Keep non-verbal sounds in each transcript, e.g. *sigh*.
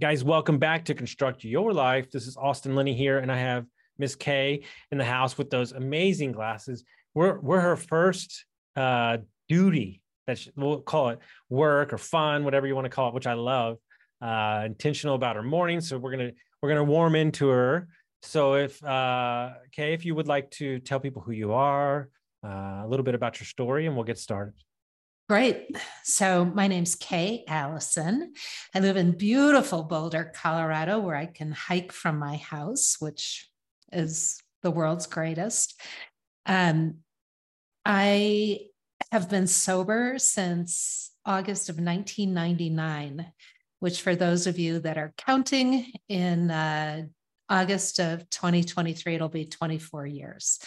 Guys, welcome back to Construct Your Life. This is Austin Linney here, and I have Miss Kay in the house with those amazing glasses. We're we're her first uh, duty that she, we'll call it work or fun, whatever you want to call it, which I love. Uh, intentional about her morning, so we're gonna we're gonna warm into her. So if uh, Kay, if you would like to tell people who you are, uh, a little bit about your story, and we'll get started. Great. So my name's Kay Allison. I live in beautiful Boulder, Colorado, where I can hike from my house, which is the world's greatest. Um, I have been sober since August of 1999, which, for those of you that are counting, in uh, August of 2023, it'll be 24 years.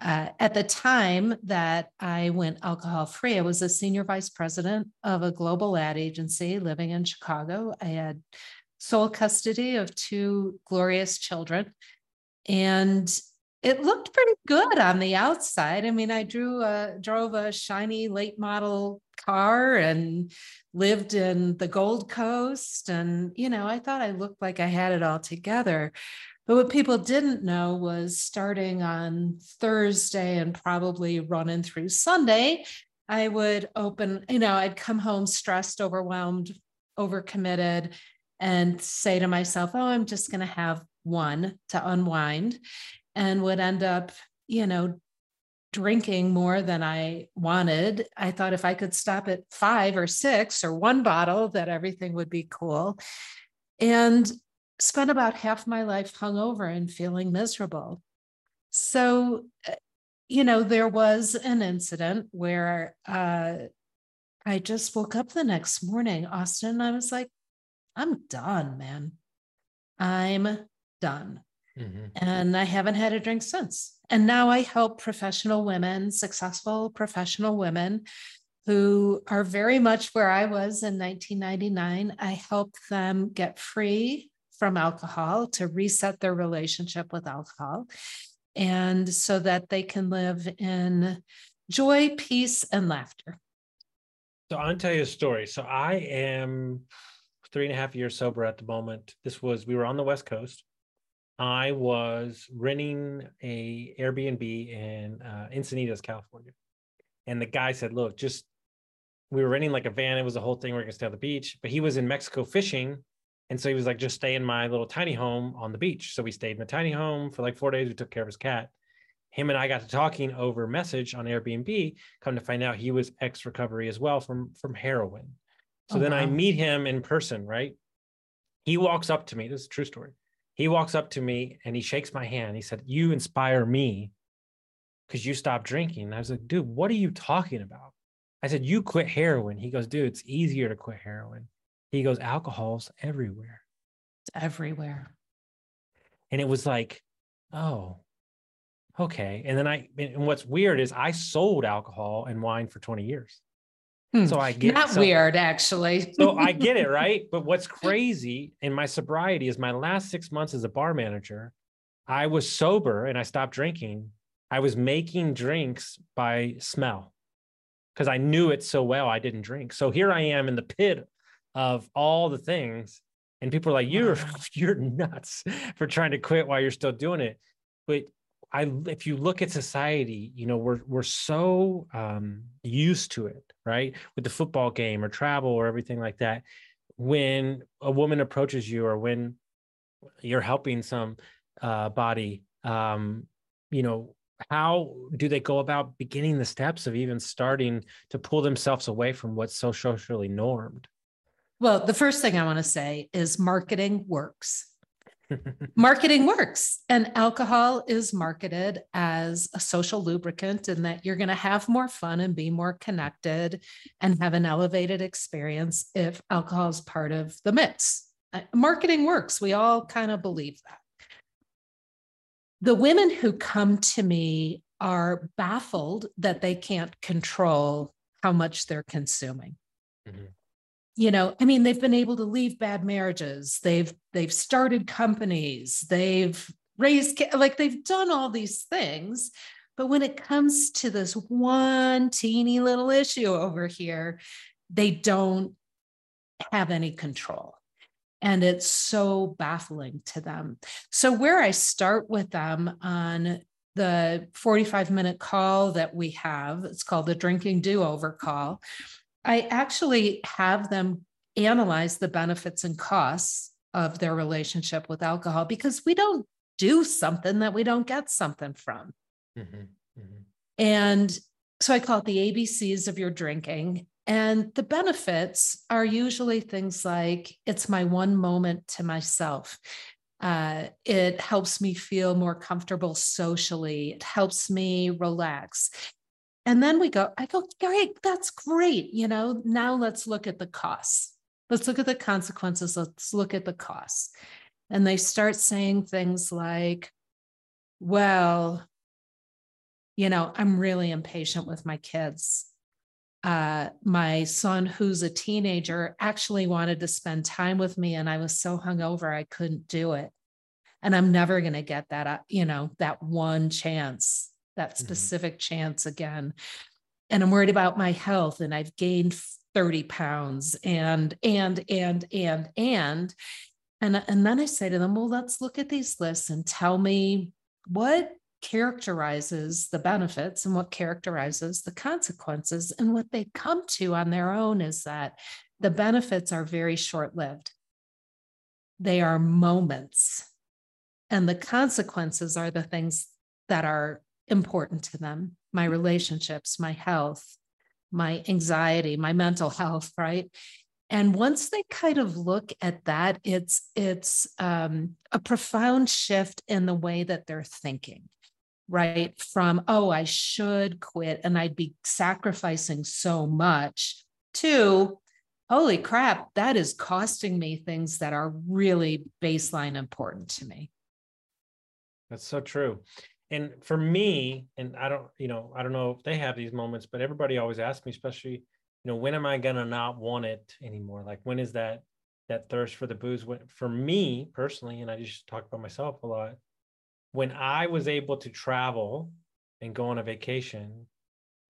Uh, at the time that I went alcohol free, I was a senior vice president of a global ad agency living in Chicago. I had sole custody of two glorious children. And it looked pretty good on the outside. I mean, I drew a, drove a shiny late model car and lived in the Gold Coast. And, you know, I thought I looked like I had it all together. But what people didn't know was starting on Thursday and probably running through Sunday, I would open, you know, I'd come home stressed, overwhelmed, overcommitted, and say to myself, oh, I'm just going to have one to unwind, and would end up, you know, drinking more than I wanted. I thought if I could stop at five or six or one bottle, that everything would be cool. And spent about half my life hungover and feeling miserable. So, uh, you know, there was an incident where uh, I just woke up the next morning, Austin, and I was like, I'm done, man. I'm done. Mm-hmm. And I haven't had a drink since. And now I help professional women, successful professional women who are very much where I was in 1999. I help them get free from alcohol to reset their relationship with alcohol and so that they can live in joy, peace, and laughter. So I'll tell you a story. So I am three and a half years sober at the moment. This was we were on the West Coast. I was renting a Airbnb in uh, Encinitas, California, and the guy said, "Look, just we were renting like a van. It was a whole thing. We are gonna stay on the beach." But he was in Mexico fishing, and so he was like, just stay in my little tiny home on the beach. So we stayed in the tiny home for like four days. We took care of his cat. Him and I got to talking over message on Airbnb. Come to find out he was ex recovery as well from from heroin. So oh, then wow. I meet him in person, right? He walks up to me. This is a true story. He walks up to me and he shakes my hand. He said, You inspire me because you stopped drinking. And I was like, dude, what are you talking about? I said, You quit heroin. He goes, dude, it's easier to quit heroin. He goes, alcohol's everywhere. It's everywhere. And it was like, oh, okay. And then I, and what's weird is I sold alcohol and wine for 20 years. Hmm. So I get not so, weird, actually. so I get it, *laughs* right? But what's crazy in my sobriety is my last six months as a bar manager, I was sober and I stopped drinking. I was making drinks by smell because I knew it so well. I didn't drink. So here I am in the pit of all the things. And people are like you're *laughs* you're nuts for trying to quit while you're still doing it. But i if you look at society you know we're we're so um, used to it right? With the football game or travel or everything like that. When a woman approaches you or when you're helping some uh, body um, you know how do they go about beginning the steps of even starting to pull themselves away from what's so socially normed well, the first thing I want to say is marketing works. *laughs* marketing works, and alcohol is marketed as a social lubricant, and that you're going to have more fun and be more connected and have an elevated experience if alcohol is part of the mix. Uh, marketing works. We all kind of believe that. the women who come to me are baffled that they can't control how much they're consuming. Mm-hmm. You know, I mean, they've been able to leave bad marriages. They've they've started companies. They've raised like they've done all these things, but when it comes to this one teeny little issue over here, they don't have any control. And it's so baffling to them. So, where I start with them on the 45 minute call that we have, it's called the drinking do over call. I actually have them analyze the benefits and costs of their relationship with alcohol because we don't do something that we don't get something from. Mm-hmm, mm-hmm. And so I call it the ABCs of your drinking. And the benefits are usually things like it's my one moment to myself. Uh, it helps me feel more comfortable socially. It helps me relax. And then we go, I go, great, that's great. You know, now let's look at the costs. Let's look at the consequences. Let's look at the costs. And they start saying things like, well, you know, I'm really impatient with my kids. Uh, my son, who's a teenager, actually wanted to spend time with me, and I was so hungover I couldn't do it. And I'm never going to get that, uh, you know, that one chance, that mm-hmm. specific mm-hmm. chance again. And I'm worried about my health, and I've gained 30 pounds, and and and and and and and then I say to them, well, let's look at these lists and tell me what characterizes the benefits and what characterizes the consequences. And what they come to on their own is that the benefits are very short lived, they are moments. And the consequences are the things that are important to them my relationships, my health, my anxiety, my mental health, right? and once they kind of look at that it's it's um, a profound shift in the way that they're thinking right? From, oh, I should quit and I'd be sacrificing so much to, holy crap, that is costing me things that are really baseline important to me. That's so true. And for me, and I don't, you know, I don't know if they have these moments, but everybody always asks me, especially, you know, when am I gonna not want it anymore? Like when is that that thirst for the booze? When, for me personally, and I just talk about myself a lot, when I was able to travel and go on a vacation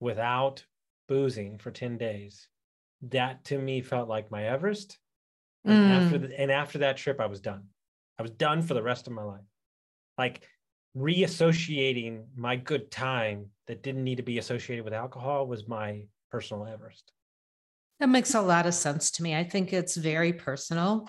without boozing for 10 days, that to me felt like my Everest. And mm. after the, and after that trip, I was done. I was done for the rest of my life. Like reassociating my good time that didn't need to be associated with alcohol was my personal Everest. That makes a lot of sense to me. I think it's very personal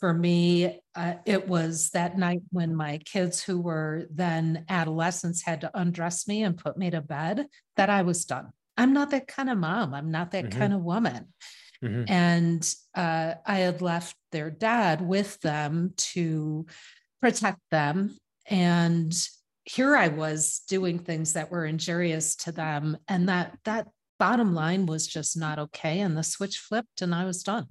for me, uh, it was that night when my kids, who were then adolescents, had to undress me and put me to bed, that I was done. I'm not that kind of mom. I'm not that mm-hmm. kind of woman. Mm-hmm. And uh, I had left their dad with them to protect them. And here I was doing things that were injurious to them. And that that bottom line was just not okay. And the switch flipped and I was done.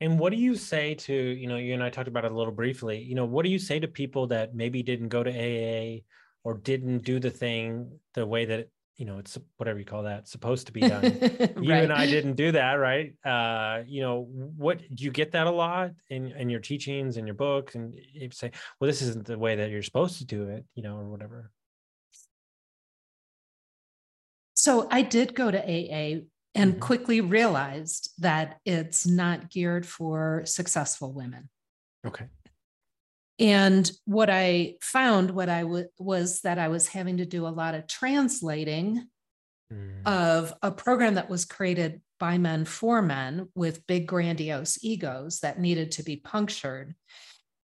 And what do you say to, you know, you and I talked about it a little briefly, you know, what do you say to people that maybe didn't go to AA or didn't do the thing the way that, you know, it's whatever you call that, supposed to be done. right. *laughs* You and I didn't do that, right? Uh, you know, what do you get that a lot in, in your teachings and your books? And you say, well, this isn't the way that you're supposed to do it, you know, or whatever. So I did go to AA and mm-hmm. quickly realized that it's not geared for successful women. Okay. And what I found, what I w- was that I was having to do a lot of translating mm. of a program that was created by men for men with big, grandiose egos that needed to be punctured.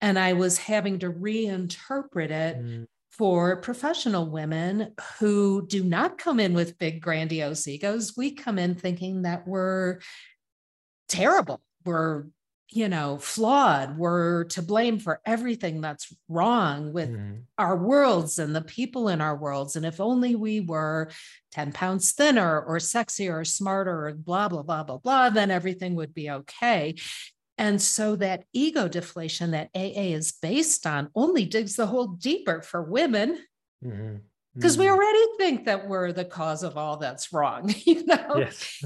And I was having to reinterpret it mm for professional women who do not come in with big, grandiose egos. We come in thinking that we're terrible, we're you know, flawed. We're to blame for everything that's wrong with mm-hmm. our worlds and the people in our worlds. And if only we were 10 pounds thinner or sexier or smarter or blah, blah, blah, blah, blah, then everything would be okay. And so that ego deflation that AA is based on only digs the hole deeper for women because mm-hmm. mm-hmm. we already think that we're the cause of all that's wrong, *laughs* you know? Yes.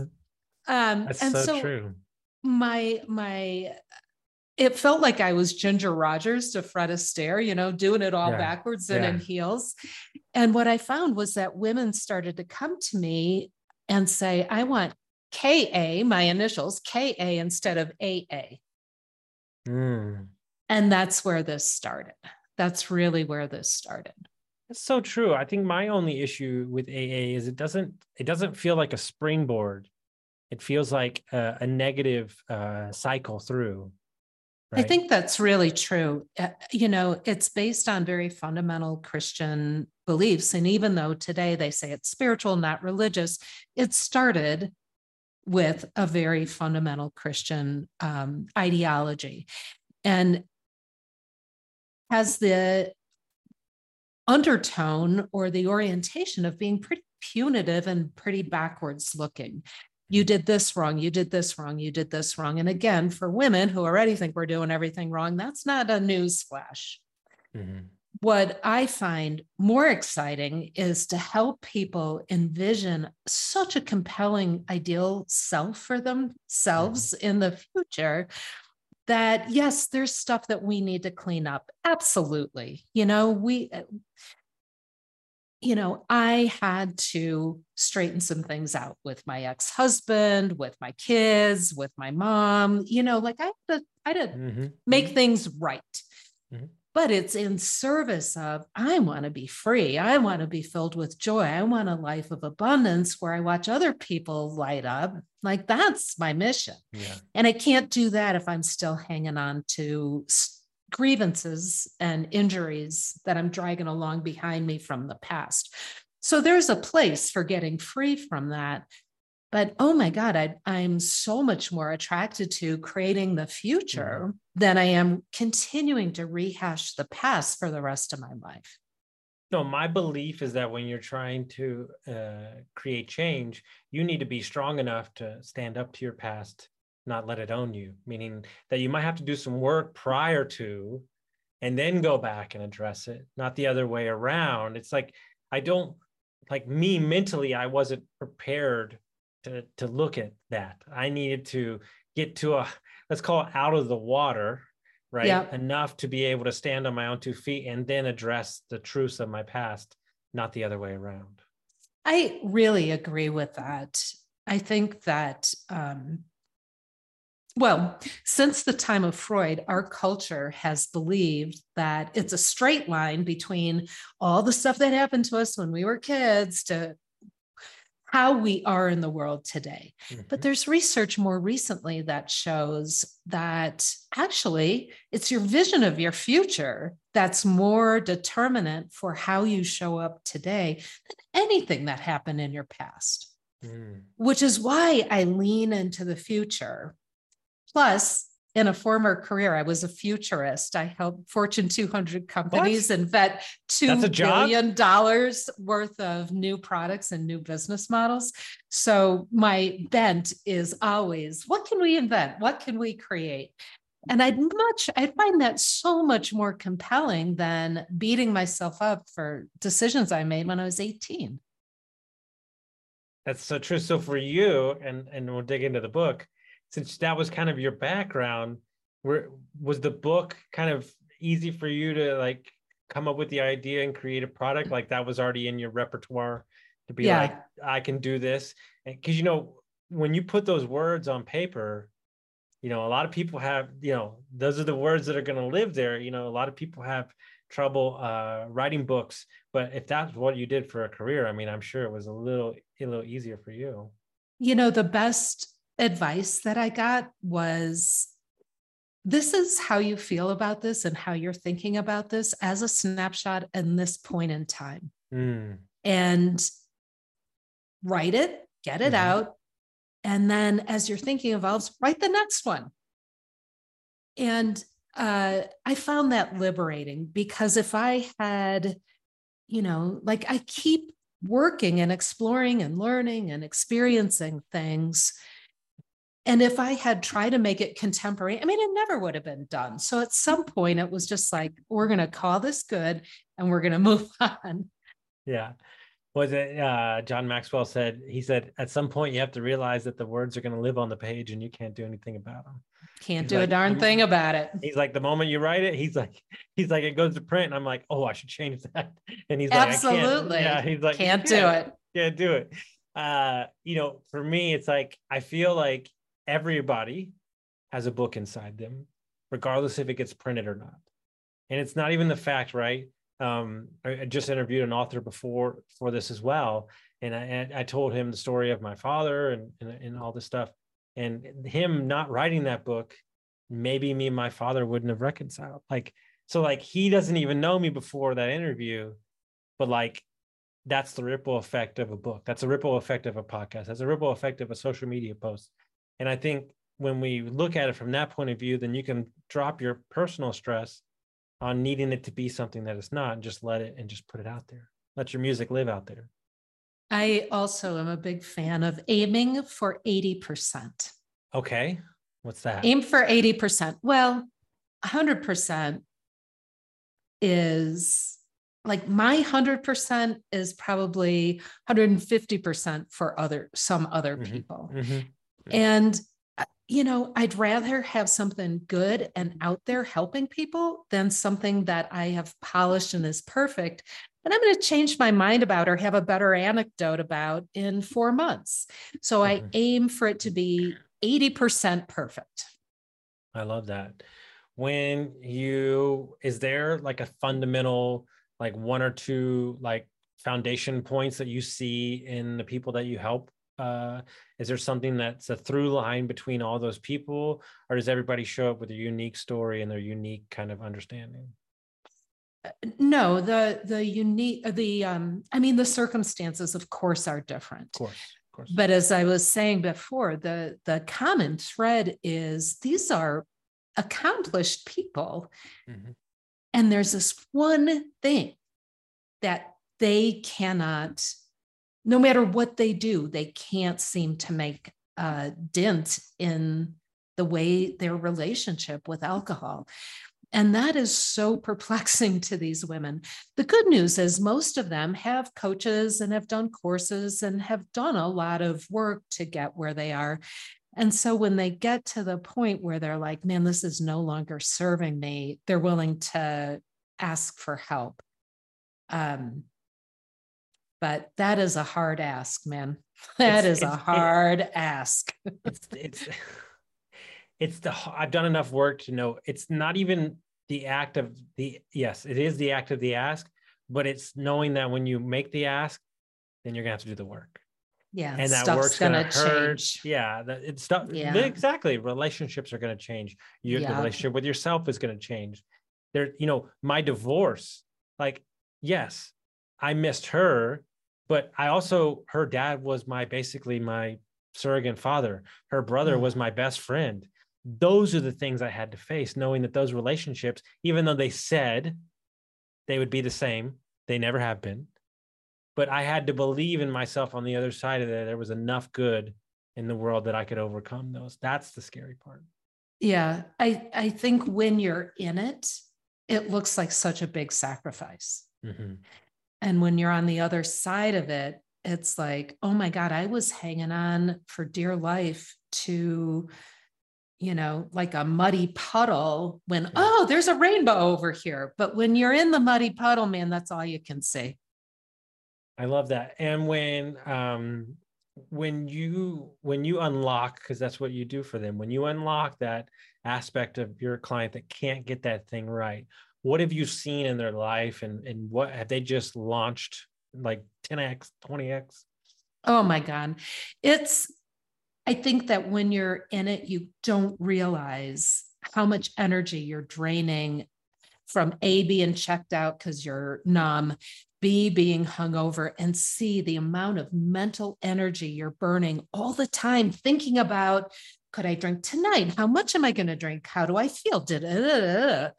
Um, that's and so, so true. My, my, it felt like I was Ginger Rogers to Fred Astaire, you know, doing it all yeah. backwards and yeah. in heels. And what I found was that women started to come to me and say, I want KA, my initials, KA instead of AA. Mm. And that's where this started. That's really where this started. That's so true. I think my only issue with AA is it doesn't it doesn't feel like a springboard. It feels like a, a negative uh, cycle through. Right? I think that's really true. Uh, you know, it's based on very fundamental Christian beliefs. And even though today they say it's spiritual, not religious, it started with a very fundamental Christian um, ideology and has the undertone or the orientation of being pretty punitive and pretty backwards looking. You did this wrong, you did this wrong, you did this wrong. And again, for women who already think we're doing everything wrong, that's not a news flash. Mm-hmm what I find more exciting is to help people envision such a compelling ideal self for themselves mm-hmm. in the future that yes there's stuff that we need to clean up absolutely you know we you know i had to straighten some things out with my ex-husband with my kids with my mom you know like i had to, I had to mm-hmm. make mm-hmm. things right mm-hmm but it's in service of I want to be free. I want to be filled with joy. I want a life of abundance where I watch other people light up. Like that's my mission. Yeah. And I can't do that if I'm still hanging on to grievances and injuries that I'm dragging along behind me from the past. So there's a place for getting free from that but oh my god I, i'm so much more attracted to creating the future mm-hmm. than i am continuing to rehash the past for the rest of my life no my belief is that when you're trying to uh, create change you need to be strong enough to stand up to your past not let it own you meaning that you might have to do some work prior to and then go back and address it not the other way around it's like i don't like me mentally i wasn't prepared to to look at that. I needed to get to a let's call it out of the water, right? Enough to be able to stand on my own two feet and then address the truths of my past, not the other way around. I really agree with that. I think that um, well, since the time of Freud, our culture has believed that it's a straight line between all the stuff that happened to us when we were kids to how we are in the world today. Mm-hmm. But there's research more recently that shows that actually it's your vision of your future that's more determinant for how you show up today than anything that happened in your past. Mm. Which is why I lean into the future. Plus, in a former career, I was a futurist. I helped Fortune 200 companies what? invent two billion dollars worth of new products and new business models. So my bent is always, what can we invent? What can we create? And I'd much, I'd find that so much more compelling than beating myself up for decisions I made when I was 18. That's so true. So for you, and and we'll dig into the book since that was kind of your background, where was the book kind of easy for you to like come up with the idea and create a product? Like that was already in your repertoire to be yeah. like I can do this. Because you know when you put those words on paper you know a lot of people have you know those are the words that are going to live there. You know a lot of people have trouble uh, writing books but if that's what you did for a career i mean i'm sure it was a little a little easier for you. You know the best advice that I got was this is how you feel about this and how you're thinking about this as a snapshot in this point in time. Mm. And write it, get it mm-hmm. out. And then as your thinking evolves, write the next one. And uh, I found that liberating because if I had, you know, like I keep working and exploring and learning and experiencing things and if I had tried to make it contemporary, I mean, it never would have been done. So at some point, it was just like, we're going to call this good and we're going *laughs* to move on. Yeah. Was it uh, John Maxwell said, he said, at some point, you have to realize that the words are going to live on the page and you can't do anything about them. Can't he's do like, a darn thing about it. He's like, the moment you write it, he's like, he's like, it goes to print. And I'm like, oh, I should change that. *laughs* And he's like, absolutely. Yeah. He's like, can't do it. Can't do it. Uh, you know, for me, it's like, I feel like everybody has a book inside them, regardless if it gets printed or not. And it's not even the fact, right? Um, I just interviewed an author before for this as well, and I, I told him the story of my father and, and and all this stuff, and him not writing that book, maybe me and my father wouldn't have reconciled. Like so, like he doesn't even know me before that interview, but like that's the ripple effect of a book. That's a ripple effect of a podcast. That's a ripple effect of a social media post. And I think when we look at it from that point of view, then you can drop your personal stress on needing it to be something that it's not and just let it and just put it out there. Let your music live out there. I also am a big fan of aiming for 80%. Okay. What's that? Aim for 80%. Well, 100% is like my 100% is probably 150% for other some other mm-hmm. people. Mm-hmm. And, uh, you know, I'd rather have something good and out there helping people than something that I have polished and is perfect. And I'm going to change my mind about or have a better anecdote about in four months. So I mm-hmm. aim for it to be 80% perfect. I love that. When you, is there like a fundamental, like one or two like foundation points that you see in the people that you help uh, is there something that's a through line between all those people or does everybody show up with a unique story and their unique kind of understanding uh, no the the unique uh, the um i mean the circumstances of course are different of course, of course. but as i was saying before the the common thread is these are accomplished people mm-hmm. and there's this one thing that they cannot no matter what they do, they can't seem to make a dent in the way their relationship with alcohol. And that is so *laughs* perplexing to these women. The good news is most of them have coaches and have done courses and have done a lot of work to get where they are. And so when they get to the point where they're like, man, this is no longer serving me, they're willing to ask for help. Um, but that is a hard ask, man. *laughs* That it's, is it's, a hard it, ask. *laughs* it's it's it's the I've done enough work to know it's not even the act of the yes, it is the act of the ask, but it's knowing that when you make the ask, then you're gonna have to do the work. Yeah, and that work's gonna, gonna hurt. Change. Yeah, that it's stuff. Yeah. exactly. Relationships are gonna change. Your yeah. relationship with yourself is gonna change. There, you know, my divorce. Like, yes, I missed her, but I also her dad was my basically my surrogate father. Her brother mm. was my best friend. Those are the things I had to face, knowing that those relationships, even though they said they would be the same, they never have been. But I had to believe in myself on the other side of that There was enough good in the world that I could overcome those. That's the scary part. Yeah. I, I think when you're in it, it looks like such a big sacrifice. Mm-hmm. And when you're on the other side of it, it's like, oh my God, I was hanging on for dear life to, you know, like a muddy puddle when, oh, there's a rainbow over here. But when you're in the muddy puddle, man, that's all you can see. I love that. And when, um, when you when you unlock because that's what you do for them when you unlock that aspect of your client that can't get that thing right what have you seen in their life and and what have they just launched like 10x 20x oh my god. It's i think that when you're in it you don't realize how much energy you're draining from a being checked out because you're numb b being hungover and c the amount of mental energy you're burning all the time thinking about could i drink tonight? How much am i going to drink? How do i feel? Da-da-da-da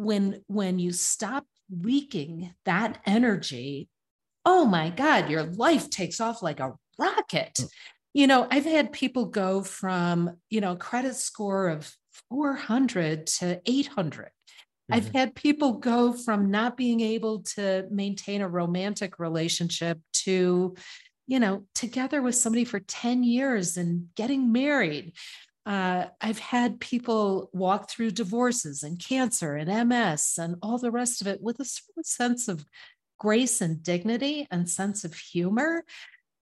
when when you stop leaking that energy oh my god your life takes off like a rocket you know, I've had people go from, you know, credit score of 400 to 800. Mm-hmm. I've had people go from not being able to maintain a romantic relationship to, you know, together with somebody for 10 years and getting married. Uh, I've had people walk through divorces and cancer and MS and all the rest of it with a certain sense of grace and dignity and sense of humor.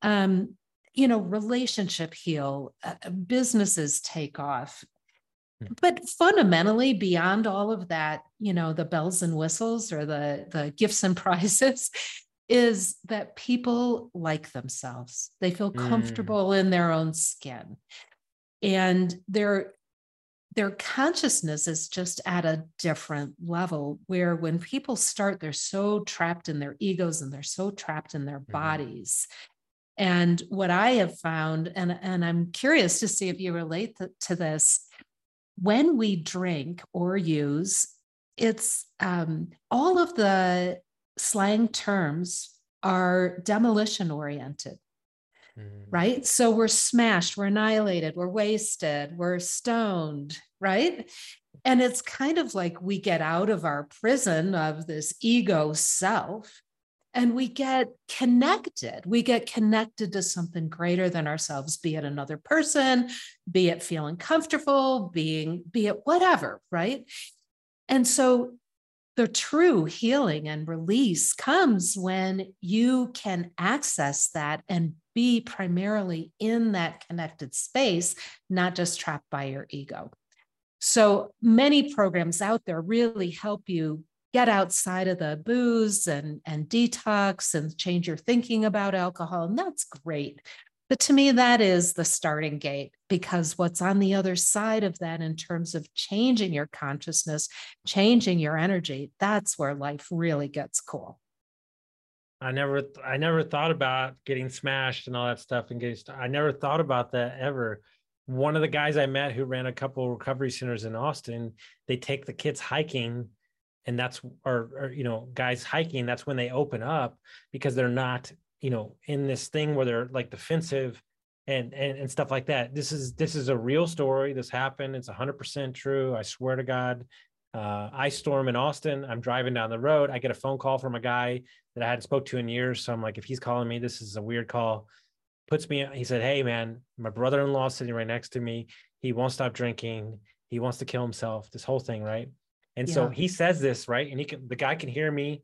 Um, you know, relationship heal, uh, businesses take off. Hmm. But fundamentally, beyond all of that, you know, the bells and whistles or the the gifts and *laughs* prizes, is that people like themselves. They feel mm. comfortable mm. in their own skin and their their consciousness is just at a different level where when people start they're so trapped in their egos and they're so trapped in their mm-hmm. bodies and what i have found and and i'm curious to see if you relate to, to this when we drink or use it's um, all of the slang terms are demolition oriented Mm. Right. So we're smashed, we're annihilated, we're wasted, we're stoned. Right. And it's kind of like we get out of our prison of this ego self and we get connected. We get connected to something greater than ourselves, be it another person, be it feeling comfortable, being, be it whatever. Right. And so the true healing and release comes when you can access that and be primarily in that connected space, not just trapped by your ego. So many programs out there really help you get outside of the booze and, and detox and change your thinking about alcohol. And that's great. But to me, that is the starting gate because what's on the other side of that, in terms of changing your consciousness, changing your energy, that's where life really gets cool. I never, I never thought about getting smashed and all that stuff and getting. I never thought about that ever. One of the guys I met who ran a couple recovery centers in Austin, they take the kids hiking, and that's or, or you know guys hiking. That's when they open up because they're not you know in this thing where they're like defensive and and and stuff like that. This is this is a real story. This happened. It's 100% true. I swear to God uh, ice storm in Austin. I'm driving down the road. I get a phone call from a guy that I hadn't spoke to in years. So I'm like, if he's calling me, this is a weird call. Puts me. He said, "Hey, man, my brother-in-law sitting right next to me. He won't stop drinking. He wants to kill himself. This whole thing, right?" And yeah. so he says this, right? And he can. The guy can hear me,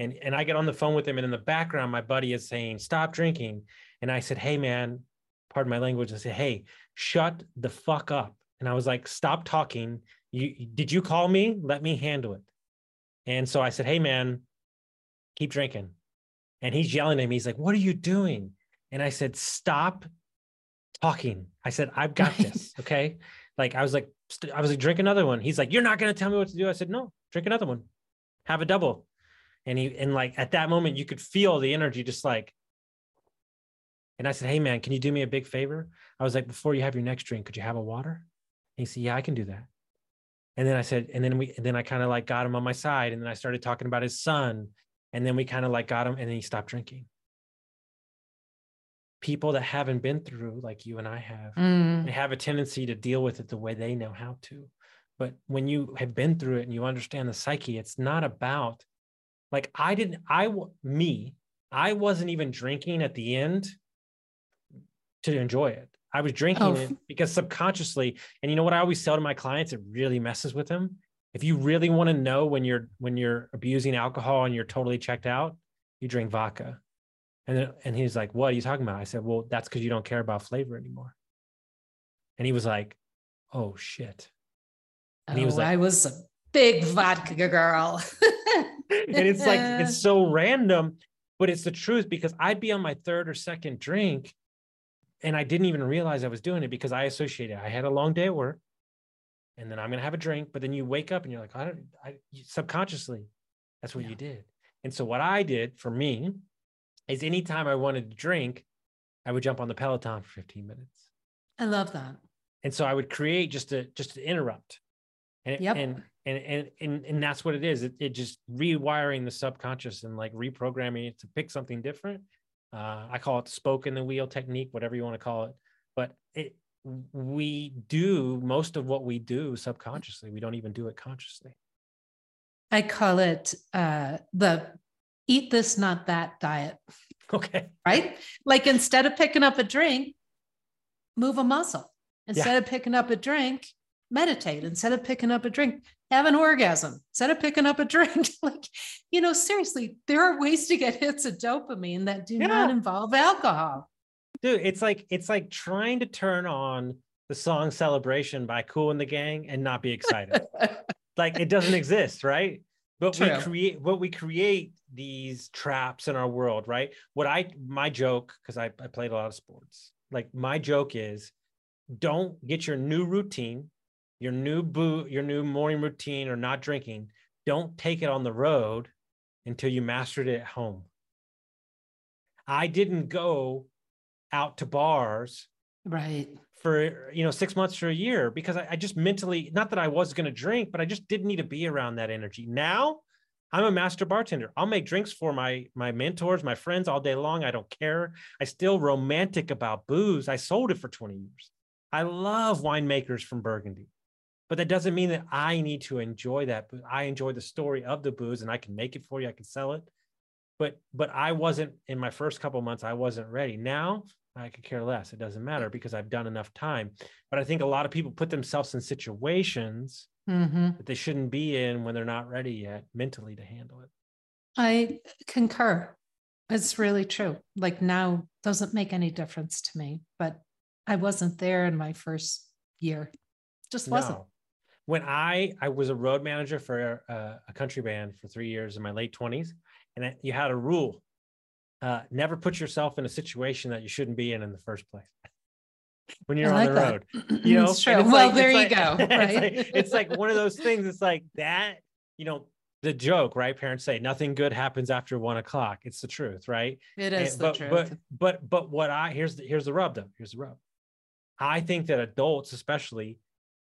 and and I get on the phone with him, and in the background, my buddy is saying, "Stop drinking." And I said, "Hey, man, pardon my language." I said, "Hey, shut the fuck up." And I was like, "Stop talking." you did you call me? Let me handle it. And so I said, Hey man, keep drinking. And he's yelling at me. He's like, What are you doing? And I said, Stop talking. I said, I've got *laughs* this. Okay. Like I was like, I was like, drink another one. He's like, You're not gonna tell me what to do. I said, No, drink another one. Have a double. And he and like at that moment, you could feel the energy just like. And I said, Hey man, can you do me a big favor? I was like, before you have your next drink, could you have a water? And he said, Yeah, I can do that. And then I said, and then we, and then I kind of like got him on my side. And then I started talking about his son. And then we kind of like got him and then he stopped drinking. People that haven't been through, like you and I have, mm. they have a tendency to deal with it the way they know how to. But when you have been through it and you understand the psyche, it's not about like I didn't, I, me, I wasn't even drinking at the end to enjoy it. I was drinking oh. it because subconsciously, and you know what I always tell to my clients, it really messes with them. If you really want to know when you're when you're abusing alcohol and you're totally checked out, you drink vodka. And then, and he's like, "What are you talking about?" I said, "Well, that's because you don't care about flavor anymore." And he was like, "Oh shit." And he oh, was oh, like, "I was a big vodka girl." *laughs* and it's like it's *laughs* so random, but it's the truth because I'd be on my third or second drink and I didn't even realize I was doing it because I associated. I had a long day at work, and then I'm gonna have a drink. But then you wake up and you're like, I don't. I subconsciously, that's what yeah. you did. And so what I did for me is anytime I wanted to drink, I would jump on the Peloton for 15 minutes. I love that. And so I would create just to just to interrupt. And yep. and, and and and and that's what it is. It, it just rewiring the subconscious and like reprogramming it to pick something different Uh, I call it the spoke in the wheel technique, whatever you want to call it. But it, we do most of what we do subconsciously. We don't even do it consciously. I call it uh, the eat this, not that diet. *laughs* Okay. Right? Like instead of picking up a drink, move a muscle. Instead yeah. of picking up a drink, meditate. Instead of picking up a drink, have an orgasm. Instead of picking up a drink, *laughs* like, you know, seriously, there are ways to get hits of dopamine that do yeah. not involve alcohol. Dude, it's like it's like trying to turn on the song Celebration by Kool and the Gang and not be excited. *laughs* like it doesn't exist, right? But True. we create what we create these traps in our world, right? What I my joke, because I, I played a lot of sports, like my joke is don't get your new routine, your new boo, your new morning routine or not drinking, don't take it on the road until you mastered it at home. I didn't go out to bars right for you know six months or a year because I, I just mentally not that I was going to drink, but I just didn't need to be around that energy. Now I'm a master bartender. I'll make drinks for my my mentors, my friends all day long. I don't care. I still romantic about booze. I sold it for 20 years. I love winemakers from Burgundy. But that doesn't mean that I need to enjoy that. But I enjoy the story of the booze and I can make it for you. I can sell it. But but I wasn't in my first couple months, I wasn't ready. Now I could care less. It doesn't matter because I've done enough time. But I think a lot of people put themselves in situations mm-hmm. that they shouldn't be in when they're not ready yet mentally to handle it. I concur. It's really true. Like now doesn't make any difference to me, but I wasn't there in my first year. Just wasn't. No. When I I was a road manager for a, a country band for three years in my late twenties, and you had a rule: uh, never put yourself in a situation that you shouldn't be in in the first place *laughs* when you're on the that. road. *laughs* You know, well, like, there you like, go. Right? *laughs* it's, like, it's like one of those things. It's like that, you know, the joke, right? Parents say nothing good happens after one o'clock. It's the truth, right? It is and, but, the truth. But but but what I here's the here's the rub though. Here's the rub. I think that adults, especially,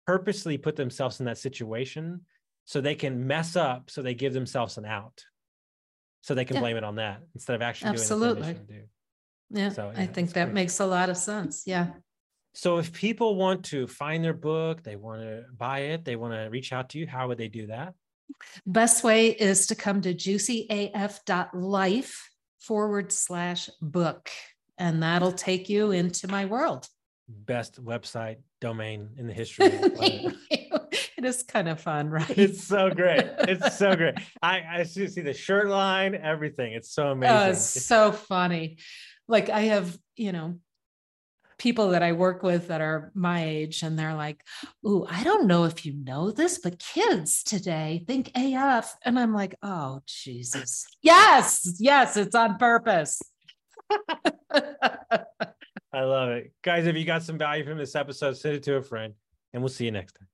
purposely put themselves in that situation so they can mess up, so they give themselves an out, so they can yeah. blame it on that instead of actually Absolutely. doing what they do. Yeah, so, yeah I think that great. makes a lot of sense. Yeah. So if people want to find their book, they want to buy it, they want to reach out to you, how would they do that? Best way is to come to juicyaf.life forward slash book, and that'll take you into my world. Best website domain in the *laughs* history. it is kind of fun, right? It's so great. It's *laughs* so great. I, I see, see the shirt line, everything. It's so amazing. Oh, it's so funny. Like I have, you know, people that I work with that are my age, and they're like, Ooh, I don't know if you know this, but kids today think AF. And I'm like, Oh, Jesus. yes, yes, it's on purpose. *laughs* I love it. Guys, if you got some value from this episode, send it to a friend, and we'll see you next time.